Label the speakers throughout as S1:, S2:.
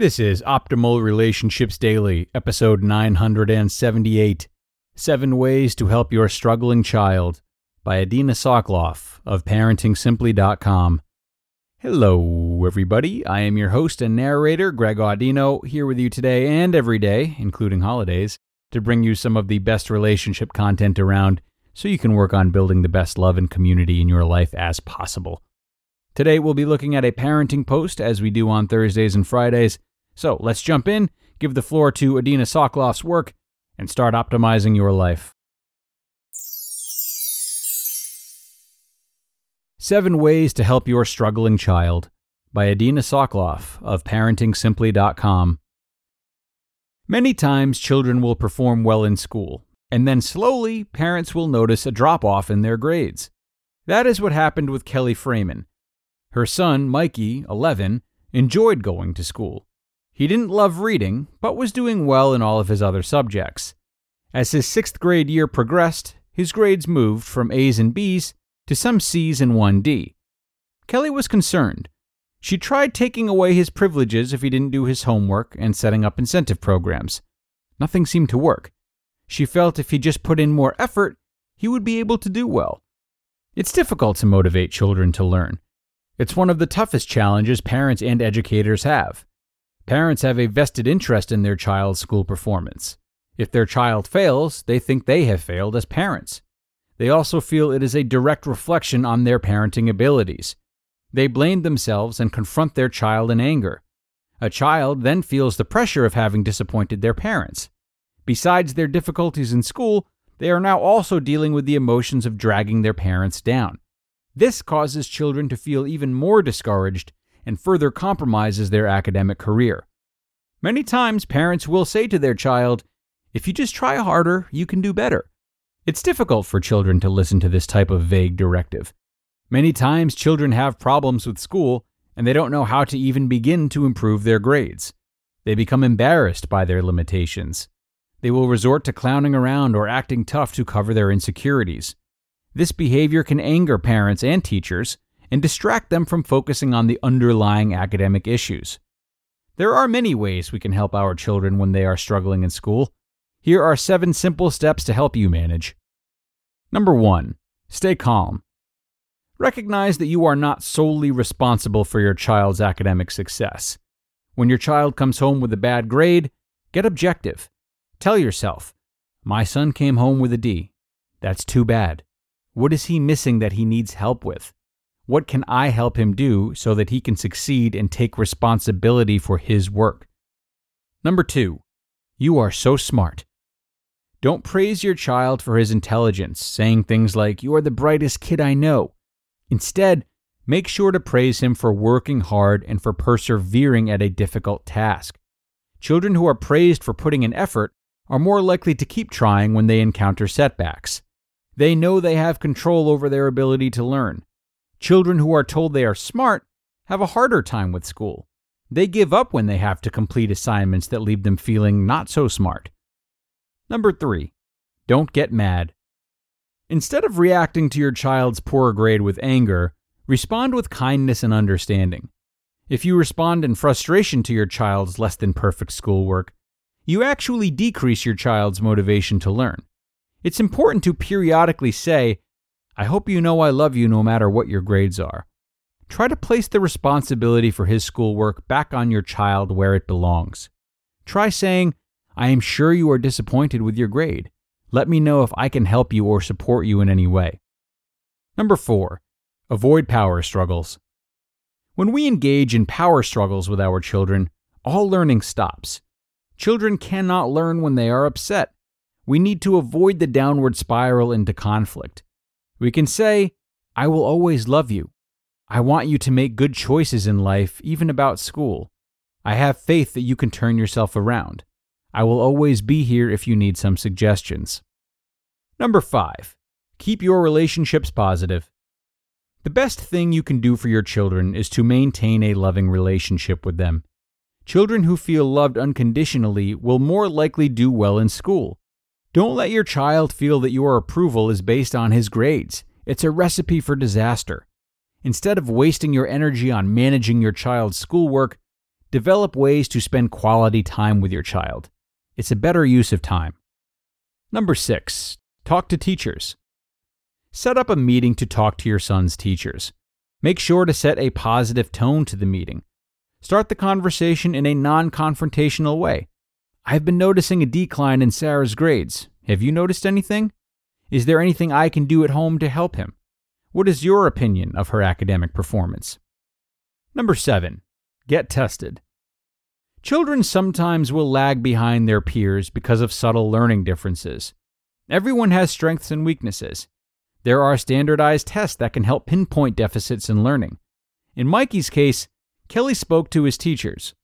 S1: This is Optimal Relationships Daily, episode 978 Seven Ways to Help Your Struggling Child by Adina Soclof of ParentingSimply.com. Hello, everybody. I am your host and narrator, Greg Audino, here with you today and every day, including holidays, to bring you some of the best relationship content around so you can work on building the best love and community in your life as possible. Today, we'll be looking at a parenting post as we do on Thursdays and Fridays so let's jump in, give the floor to Adina Soclof's work, and start optimizing your life. Seven Ways to Help Your Struggling Child by Adina Soclof of ParentingSimply.com. Many times, children will perform well in school, and then slowly, parents will notice a drop off in their grades. That is what happened with Kelly Freeman. Her son, Mikey, 11, enjoyed going to school. He didn't love reading, but was doing well in all of his other subjects. As his sixth grade year progressed, his grades moved from A's and B's to some C's and one D. Kelly was concerned. She tried taking away his privileges if he didn't do his homework and setting up incentive programs. Nothing seemed to work. She felt if he just put in more effort, he would be able to do well. It's difficult to motivate children to learn. It's one of the toughest challenges parents and educators have. Parents have a vested interest in their child's school performance. If their child fails, they think they have failed as parents. They also feel it is a direct reflection on their parenting abilities. They blame themselves and confront their child in anger. A child then feels the pressure of having disappointed their parents. Besides their difficulties in school, they are now also dealing with the emotions of dragging their parents down. This causes children to feel even more discouraged and further compromises their academic career. Many times, parents will say to their child, If you just try harder, you can do better. It's difficult for children to listen to this type of vague directive. Many times, children have problems with school and they don't know how to even begin to improve their grades. They become embarrassed by their limitations. They will resort to clowning around or acting tough to cover their insecurities. This behavior can anger parents and teachers and distract them from focusing on the underlying academic issues. There are many ways we can help our children when they are struggling in school. Here are seven simple steps to help you manage. Number one, stay calm. Recognize that you are not solely responsible for your child's academic success. When your child comes home with a bad grade, get objective. Tell yourself, My son came home with a D. That's too bad. What is he missing that he needs help with? What can I help him do so that he can succeed and take responsibility for his work? Number two, you are so smart. Don't praise your child for his intelligence, saying things like, You are the brightest kid I know. Instead, make sure to praise him for working hard and for persevering at a difficult task. Children who are praised for putting in effort are more likely to keep trying when they encounter setbacks. They know they have control over their ability to learn. Children who are told they are smart have a harder time with school. They give up when they have to complete assignments that leave them feeling not so smart. Number three, don't get mad. Instead of reacting to your child's poor grade with anger, respond with kindness and understanding. If you respond in frustration to your child's less than perfect schoolwork, you actually decrease your child's motivation to learn. It's important to periodically say, I hope you know I love you no matter what your grades are. Try to place the responsibility for his schoolwork back on your child where it belongs. Try saying, I am sure you are disappointed with your grade. Let me know if I can help you or support you in any way. Number four, avoid power struggles. When we engage in power struggles with our children, all learning stops. Children cannot learn when they are upset. We need to avoid the downward spiral into conflict. We can say, I will always love you. I want you to make good choices in life, even about school. I have faith that you can turn yourself around. I will always be here if you need some suggestions. Number five, keep your relationships positive. The best thing you can do for your children is to maintain a loving relationship with them. Children who feel loved unconditionally will more likely do well in school. Don't let your child feel that your approval is based on his grades. It's a recipe for disaster. Instead of wasting your energy on managing your child's schoolwork, develop ways to spend quality time with your child. It's a better use of time. Number six, talk to teachers. Set up a meeting to talk to your son's teachers. Make sure to set a positive tone to the meeting. Start the conversation in a non confrontational way. I've been noticing a decline in Sarah's grades. Have you noticed anything? Is there anything I can do at home to help him? What is your opinion of her academic performance? Number seven, get tested. Children sometimes will lag behind their peers because of subtle learning differences. Everyone has strengths and weaknesses. There are standardized tests that can help pinpoint deficits in learning. In Mikey's case, Kelly spoke to his teachers.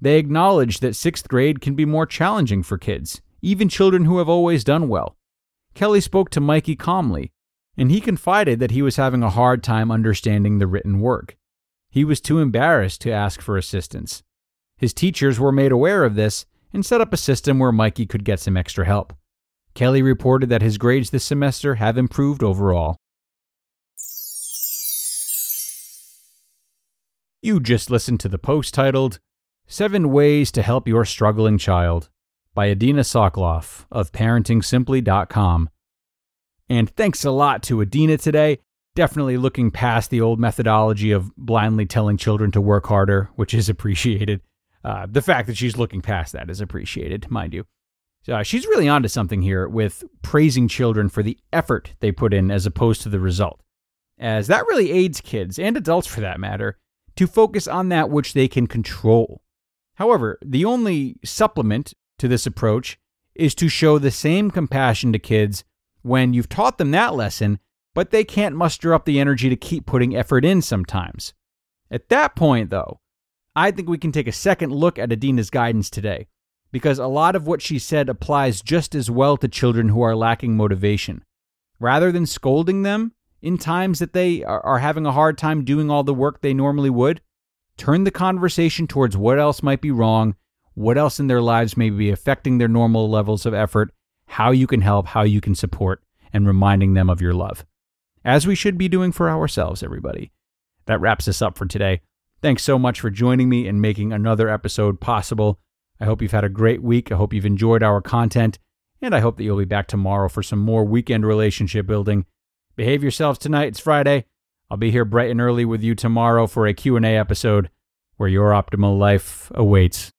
S1: They acknowledge that sixth grade can be more challenging for kids, even children who have always done well. Kelly spoke to Mikey calmly, and he confided that he was having a hard time understanding the written work. He was too embarrassed to ask for assistance. His teachers were made aware of this and set up a system where Mikey could get some extra help. Kelly reported that his grades this semester have improved overall. You just listened to the post titled Seven Ways to Help Your Struggling Child by Adina Soclof of ParentingSimply.com. And thanks a lot to Adina today. Definitely looking past the old methodology of blindly telling children to work harder, which is appreciated. Uh, the fact that she's looking past that is appreciated, mind you. Uh, she's really onto something here with praising children for the effort they put in as opposed to the result, as that really aids kids and adults for that matter to focus on that which they can control. However, the only supplement to this approach is to show the same compassion to kids when you've taught them that lesson, but they can't muster up the energy to keep putting effort in sometimes. At that point, though, I think we can take a second look at Adina's guidance today, because a lot of what she said applies just as well to children who are lacking motivation. Rather than scolding them in times that they are having a hard time doing all the work they normally would, turn the conversation towards what else might be wrong, what else in their lives may be affecting their normal levels of effort, how you can help, how you can support, and reminding them of your love. As we should be doing for ourselves, everybody. That wraps us up for today. Thanks so much for joining me and making another episode possible. I hope you've had a great week. I hope you've enjoyed our content, and I hope that you'll be back tomorrow for some more weekend relationship building. Behave yourselves tonight. It's Friday. I'll be here bright and early with you tomorrow for a Q&A episode where your optimal life awaits.